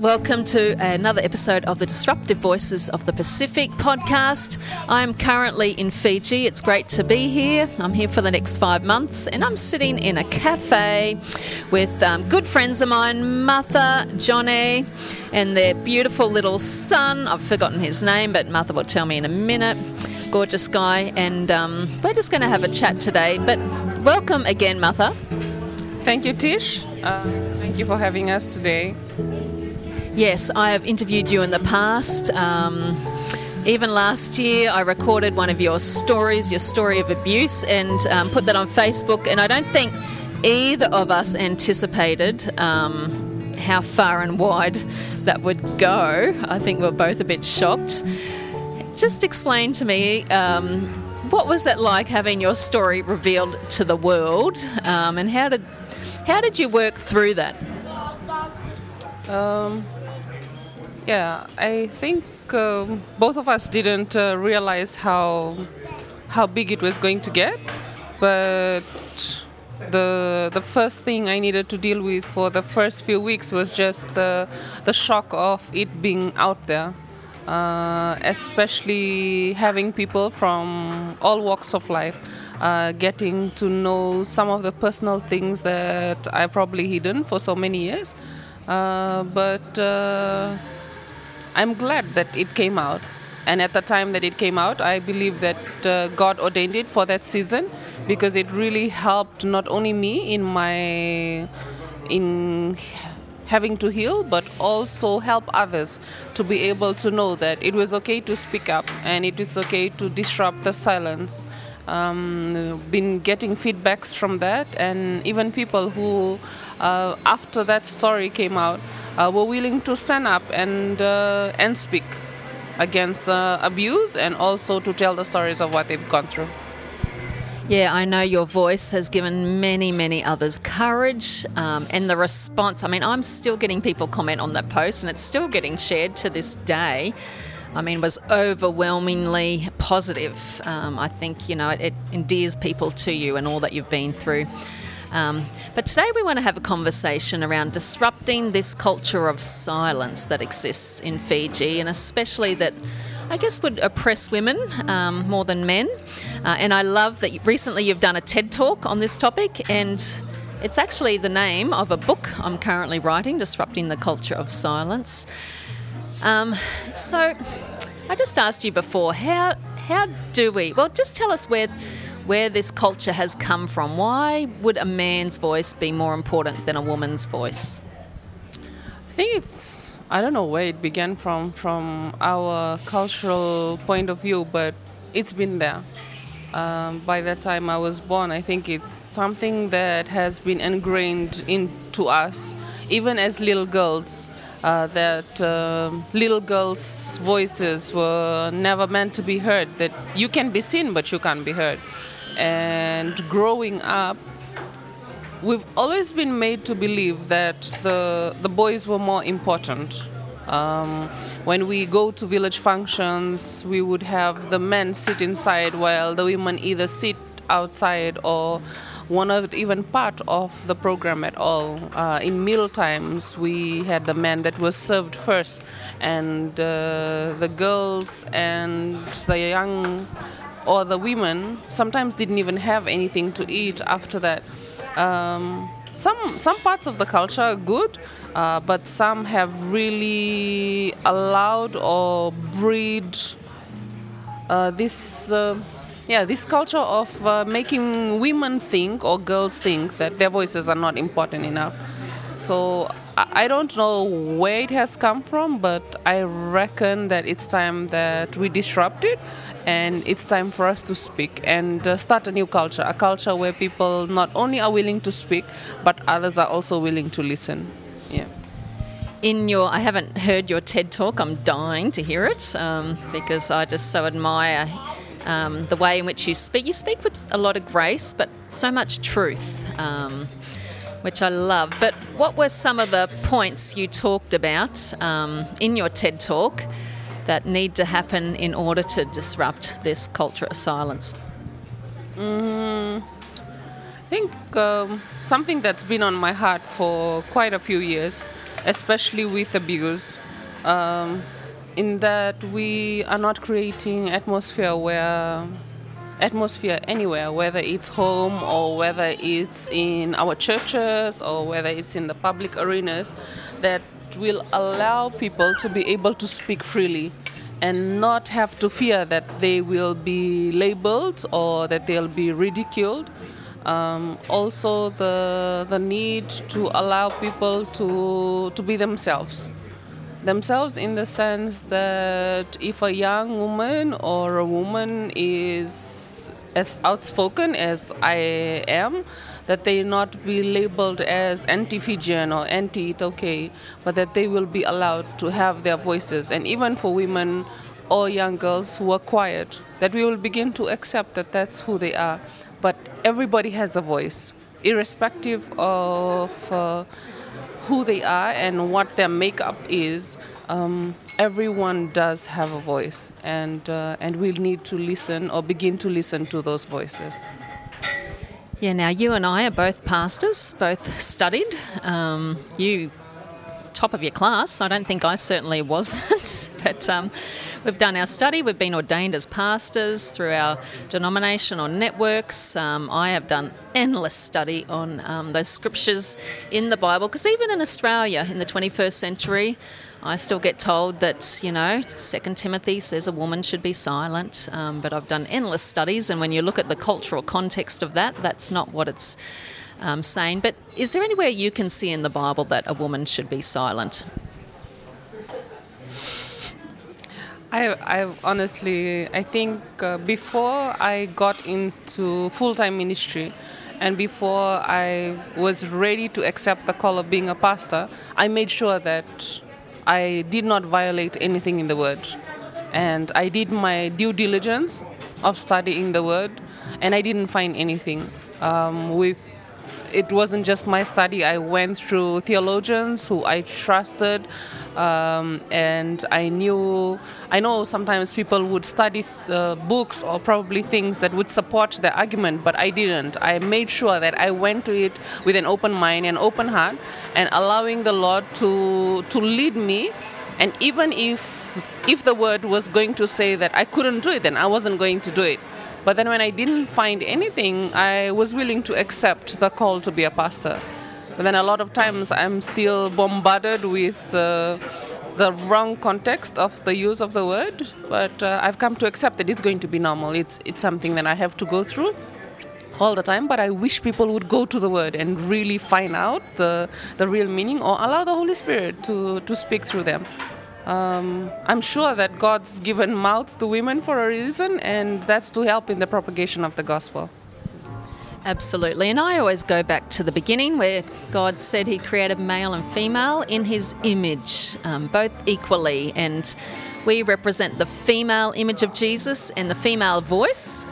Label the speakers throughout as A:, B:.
A: Welcome to another episode of the Disruptive Voices of the Pacific podcast. I'm currently in Fiji. It's great to be here. I'm here for the next five months and I'm sitting in a cafe with um, good friends of mine, Maca, Johnny, and their beautiful little son. I've forgotten his name, but Maca will tell me in a minute. Gorgeous guy, and um, we're just going to have a chat today. But welcome again, Maca.
B: Thank you, Tish. Uh, thank you for having us today.
A: Yes, I have interviewed you in the past. Um, even last year, I recorded one of your stories, your story of abuse, and um, put that on Facebook. And I don't think either of us anticipated um, how far and wide that would go. I think we're both a bit shocked. Just explain to me um, what was it like having your story revealed to the world, um, and how did how did you work through that?
B: Um, yeah, I think um, both of us didn't uh, realize how how big it was going to get, but the the first thing I needed to deal with for the first few weeks was just the the shock of it being out there, uh, especially having people from all walks of life. Uh, getting to know some of the personal things that I probably hidden for so many years, uh, but uh, I'm glad that it came out. And at the time that it came out, I believe that uh, God ordained it for that season because it really helped not only me in my in having to heal, but also help others to be able to know that it was okay to speak up and it is okay to disrupt the silence. Um, been getting feedbacks from that, and even people who, after that story came out, uh, were willing to stand up and uh, and speak against uh, abuse and also to tell the stories of what they've gone through.
A: Yeah, I know your voice has given many, many others courage um, and the response. I mean, I'm still getting people comment on that post and it's still getting shared to this day. I mean, was overwhelmingly positive. Um, I think, you know, it, it endears people to you and all that you've been through. Um, but today we want to have a conversation around disrupting this culture of silence that exists in Fiji, and especially that I guess would oppress women um, more than men. Uh, and I love that recently you've done a TED talk on this topic, and it's actually the name of a book I'm currently writing, Disrupting the Culture of Silence. Um, so I just asked you before, how how do we? Well, just tell us where where this culture has come from. Why would a man's voice be more important than a woman's voice?
B: I think it's I don't know where it began from from our cultural point of view, but it's been there. Um, by the time I was born, I think it's something that has been ingrained into us, even as little girls. Uh, that uh, little girls' voices were never meant to be heard. That you can be seen, but you can't be heard and growing up we've always been made to believe that the the boys were more important um, when we go to village functions we would have the men sit inside while the women either sit outside or were not even part of the program at all. Uh, in meal times, we had the men that were served first, and uh, the girls and the young or the women sometimes didn't even have anything to eat after that. Um, some some parts of the culture are good, uh, but some have really allowed or breed uh, this. Uh, yeah, this culture of uh, making women think or girls think that their voices are not important enough. So I don't know where it has come from, but I reckon that it's time that we disrupt it and it's time for us to speak and uh, start a new culture a culture where people not only are willing to speak but others are also willing to listen. Yeah.
A: In your i haven't heard your ted talk. I'm dying to hear it um, because i just so admire um, the way in which you speak. You speak with a lot of grace but so much truth um, which I love. But what were some of the points you talked about um, in your TED talk that need to happen in order to disrupt this culture of silence?
B: Mm, I think um, something that's been on my heart for quite a few years especially with abuse. Um, in that we are not creating atmosphere where atmosphere anywhere, whether it's home or whether it's in our churches or whether it's in the public arenas, that will allow people to be able to speak freely and not have to fear that they will be labeled or that they'll be ridiculed. Um, also, the the need to allow people to to be themselves, themselves in the sense that if a young woman or a woman is as outspoken as I am, that they not be labeled as anti-Fijian or anti-iTaukei, but that they will be allowed to have their voices. And even for women or young girls who are quiet, that we will begin to accept that that's who they are. But everybody has a voice, irrespective of uh, who they are and what their makeup is. Um, everyone does have a voice, and uh, and we'll need to listen or begin to listen to those voices.
A: Yeah, now you and I are both pastors, both studied. Um, you top of your class. I don't think I certainly wasn't, but um, we've done our study. We've been ordained as pastors through our denomination or networks. Um, I have done endless study on um, those scriptures in the Bible because even in Australia in the 21st century, I still get told that, you know, Second Timothy says a woman should be silent, um, but I've done endless studies, and when you look at the cultural context of that, that's not what it's um, saying. But is there anywhere you can see in the Bible that a woman should be silent?
B: I, I honestly, I think uh, before I got into full time ministry, and before I was ready to accept the call of being a pastor, I made sure that I did not violate anything in the Word. And I did my due diligence of studying the Word, and I didn't find anything. Um, with it wasn't just my study. I went through theologians who I trusted, um, and I knew. I know sometimes people would study uh, books or probably things that would support their argument, but I didn't. I made sure that I went to it with an open mind and open heart, and allowing the Lord to to lead me. And even if if the word was going to say that I couldn't do it, then I wasn't going to do it. But then when I didn't find anything, I was willing to accept the call to be a pastor. But then a lot of times I'm still bombarded with uh, the wrong context of the use of the word. But uh, I've come to accept that it's going to be normal. It's, it's something that I have to go through all the time, but I wish people would go to the word and really find out the, the real meaning or allow the Holy Spirit to, to speak through them. Um, I'm sure that God's given mouths to women for a reason, and that's to help in the propagation of the gospel.
A: Absolutely. And I always go back to the beginning where God said He created male and female in His image, um, both equally. And we represent the female image of Jesus and the female voice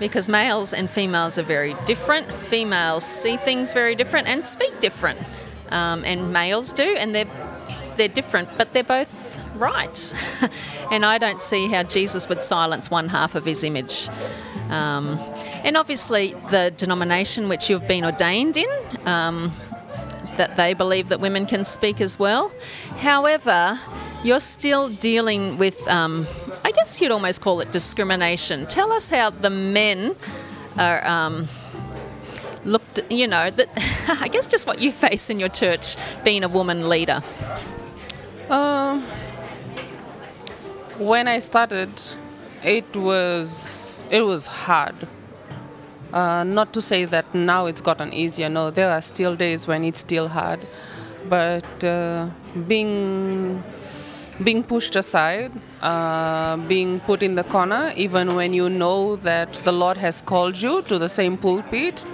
A: because males and females are very different. Females see things very different and speak different. Um, and males do, and they're, they're different, but they're both right. and I don't see how Jesus would silence one half of his image. Um, and obviously, the denomination which you've been ordained in, um, that they believe that women can speak as well. However, you're still dealing with, um, I guess you'd almost call it discrimination. Tell us how the men are um, looked, you know, that I guess just what you face in your church being a woman leader.
B: Um, when I started, it was it was hard. Uh, not to say that now it's gotten easier. No, there are still days when it's still hard, but uh, being being pushed aside, uh, being put in the corner, even when you know that the Lord has called you to the same pulpit,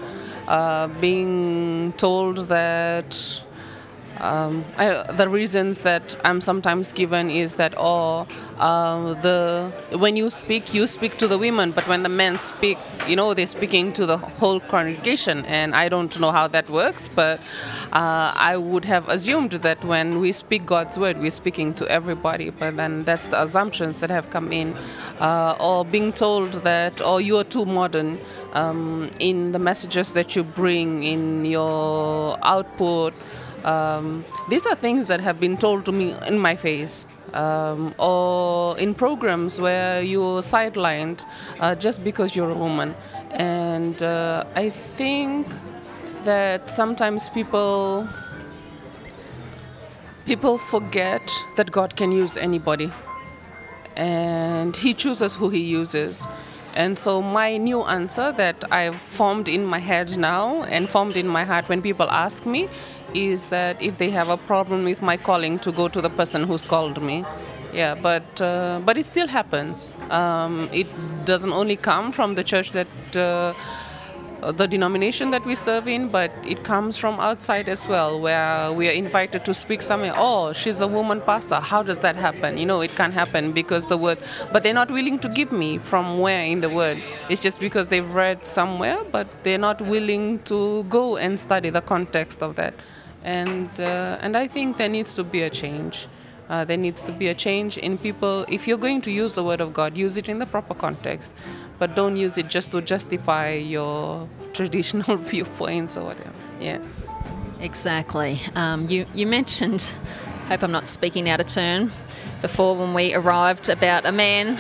B: uh, being told that um, I, the reasons that I'm sometimes given is that oh uh, the when you speak you speak to the women but when the men speak you know they're speaking to the whole congregation and I don't know how that works but uh, I would have assumed that when we speak God's word we're speaking to everybody but then that's the assumptions that have come in uh, or being told that oh you are too modern um, in the messages that you bring in your output Um, these are things that have been told to me in my face. Um, or in programs where you're sidelined uh, just because you're a woman. And uh, I think that sometimes people people forget that God can use anybody and he chooses who he uses. And so, my new answer that I've formed in my head now and formed in my heart when people ask me is that if they have a problem with my calling, to go to the person who's called me. Yeah, but uh, but it still happens. Um, it doesn't only come from the church that. Uh, the denomination that we serve in, but it comes from outside as well, where we are invited to speak somewhere. Oh, she's a woman pastor. How does that happen? You know, it can't happen because the word, but they're not willing to give me from where in the word. It's just because they've read somewhere, but they're not willing to go and study the context of that. And uh, and I think there needs to be a change. Uh, there needs to be a change in people. If you're going to use the word of God, use it in the proper context but don't use it just to justify your traditional viewpoints or whatever. Yeah.
A: Exactly. Um, you you mentioned. Hope I'm not speaking out of turn. Before when we arrived about a man.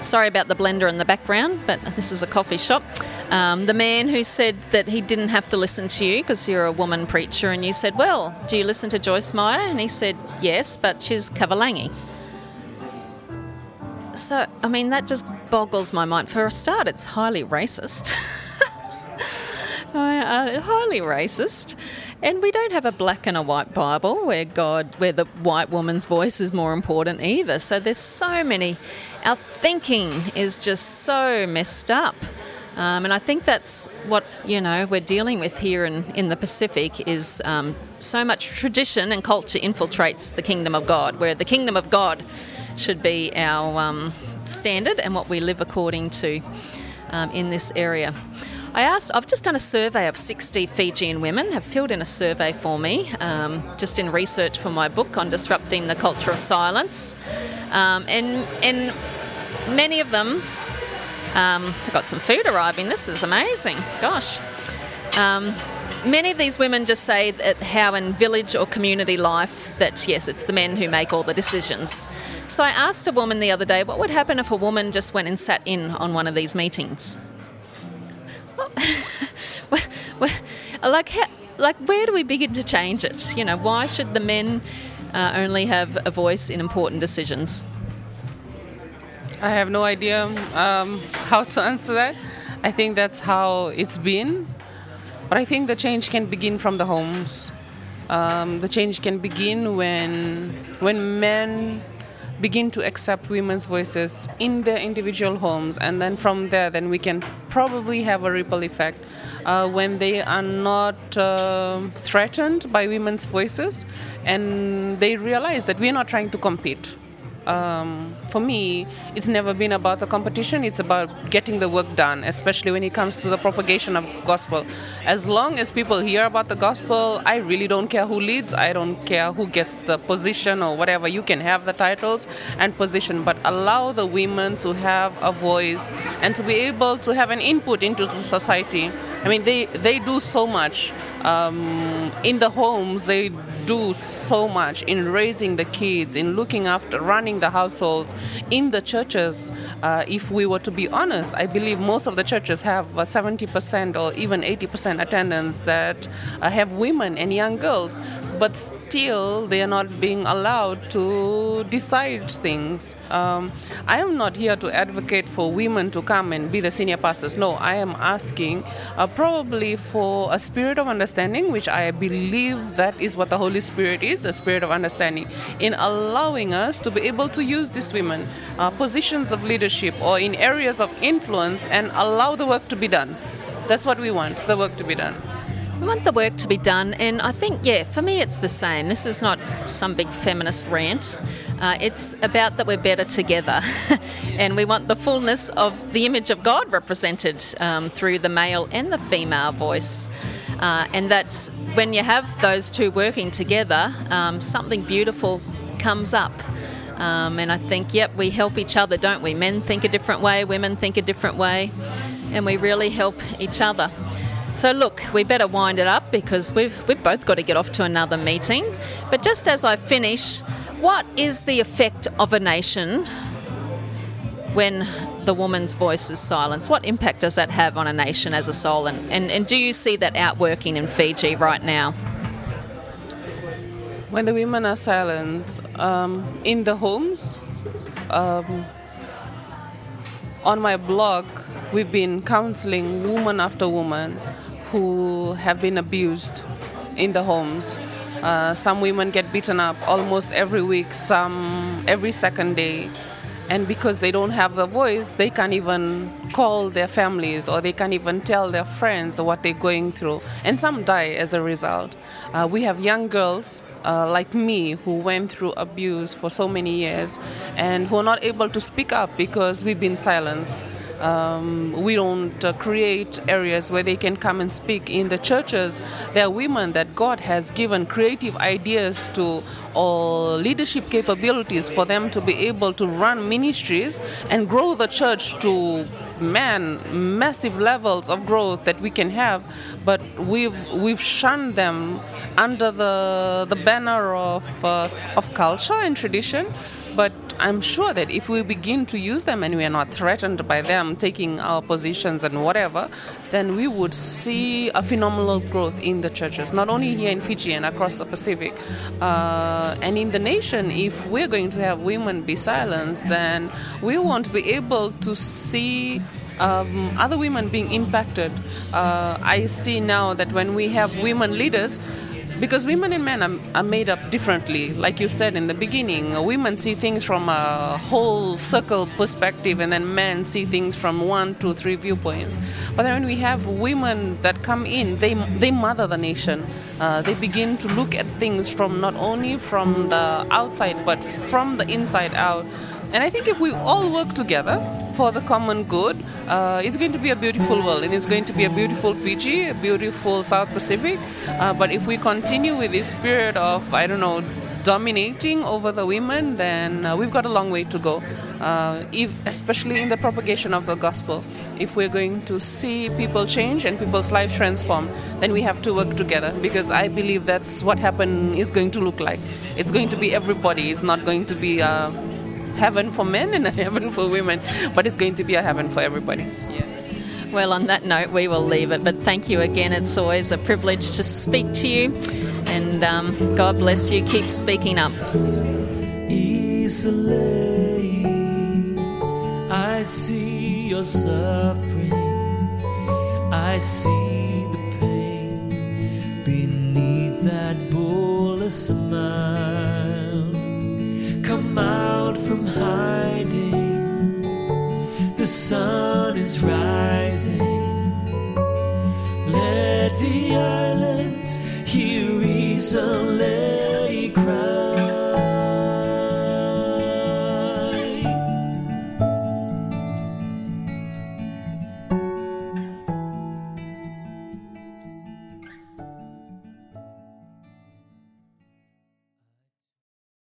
A: Sorry about the blender in the background, but this is a coffee shop. Um, the man who said that he didn't have to listen to you because you're a woman preacher, and you said, "Well, do you listen to Joyce Meyer?" And he said, "Yes, but she's Kaivalagi." So, I mean, that just boggles my mind. For a start, it's highly racist. uh, highly racist. And we don't have a black and a white Bible where God, where the white woman's voice is more important either. So there's so many. Our thinking is just so messed up. Um, and I think that's what you know we're dealing with here in, in the Pacific is um, so much tradition and culture infiltrates the kingdom of God, where the kingdom of God should be our um, standard and what we live according to um, in this area. I asked, I've just done a survey of 60 Fijian women, have filled in a survey for me, um, just in research for my book on disrupting the culture of silence. Um, and, and many of them, um, I've got some food arriving, this is amazing, gosh. Um, many of these women just say that how in village or community life that yes it's the men who make all the decisions. So i asked a woman the other day what would happen if a woman just went and sat in on one of these meetings? Like how, like where do we begin to change it? You know why should the men uh, only have a voice in important decisions
B: i have no idea um, how to answer that. I think that's how it's been. But I think the change can begin from the homes. Um, the change can begin when when men begin to accept women's voices in their individual homes, and then from there, then we can probably have a ripple effect uh, when they are not uh, threatened by women's voices, and they realize that we are not trying to compete um, for me, it's never been about the competition. It's about getting the work done, especially when it comes to the propagation of gospel. As long as people hear about the gospel, I really don't care who leads. I don't care who gets the position or whatever. You can have the titles and position, but allow the women to have a voice and to be able to have an input into the society. I mean, they they do so much um, in the homes. They do so much in raising the kids, in looking after, running the households. In the churches, uh, if we were to be honest, I believe most of the churches have 70% or even 80% attendance that uh, have women and young girls, but still they are not being allowed to decide things. Um, I am not here to advocate for women to come and be the senior pastors. No, I am asking uh, probably for a spirit of understanding, which I believe that is what the Holy Spirit is a spirit of understanding, in allowing us to be able to use these women, uh, positions of leadership or in areas of influence, and allow the work to be done. That's what we want the work to be done.
A: We want the work to be done, and I think, yeah, for me it's the same. This is not some big feminist rant. Uh, it's about that we're better together, and we want the fullness of the image of God represented um, through the male and the female voice. Uh, and that's when you have those two working together, um, something beautiful comes up. Um, and I think, yep, we help each other, don't we? Men think a different way, women think a different way, and we really help each other. So, look, we better wind it up because we've, we've both got to get off to another meeting. But just as I finish, what is the effect of a nation when the woman's voice is silenced? What impact does that have on a nation as a whole? And, and, and do you see that outworking in Fiji right now?
B: When the women are silent um, in the homes, um, on my blog, we've been counseling woman after woman who have been abused in the homes. Uh, some women get beaten up almost every week, some every second day. And because they don't have a voice, they can't even call their families or they can't even tell their friends what they're going through. And some die as a result. Uh, we have young girls uh, like me who went through abuse for so many years and who are not able to speak up because we've been silenced. Um, we don't uh, create areas where they can come and speak in the churches. There are women that God has given creative ideas to or leadership capabilities for them to be able to run ministries and grow the church to man massive levels of growth that we can have but we've we've shunned them under the the banner of uh, of culture and tradition but I'm sure that if we begin to use them and we are not threatened by them taking our positions and whatever, then we would see a phenomenal growth in the churches, not only here in Fiji and across the Pacific. Uh, and in the nation, if we're going to have women be silenced, then we won't be able to see. Um, other women being impacted. Uh, I see now that when we have women leaders, because women and men are, are, made up differently. Like you said in the beginning, women see things from a whole circle perspective, and then men see things from one, two, three viewpoints. But then when we have women that come in, they they mother the nation. Uh, they begin to look at things from not only from the outside but from the inside out. And I think if we all work together for the common good, uh, it's going to be a beautiful world and it's going to be a beautiful Fiji, a beautiful South Pacific. Uh, but if we continue with this spirit of, I don't know, dominating over the women, then uh, we've got a long way to go, uh, if, especially in the propagation of the gospel. If we're going to see people change and people's lives transform, then we have to work together because I believe that's what heaven is going to look like. It's going to be everybody, it's not going to be uh, heaven for men and a heaven for women, but it's going to be a heaven for everybody. Yeah.
A: Well, on that note, we will leave it. But thank you again. It's always a privilege to speak to you. And um, God bless you. Keep speaking up. Easily, I see your suffering. I see the pain beneath that bullet smile sun is rising. Let the islands hear reason.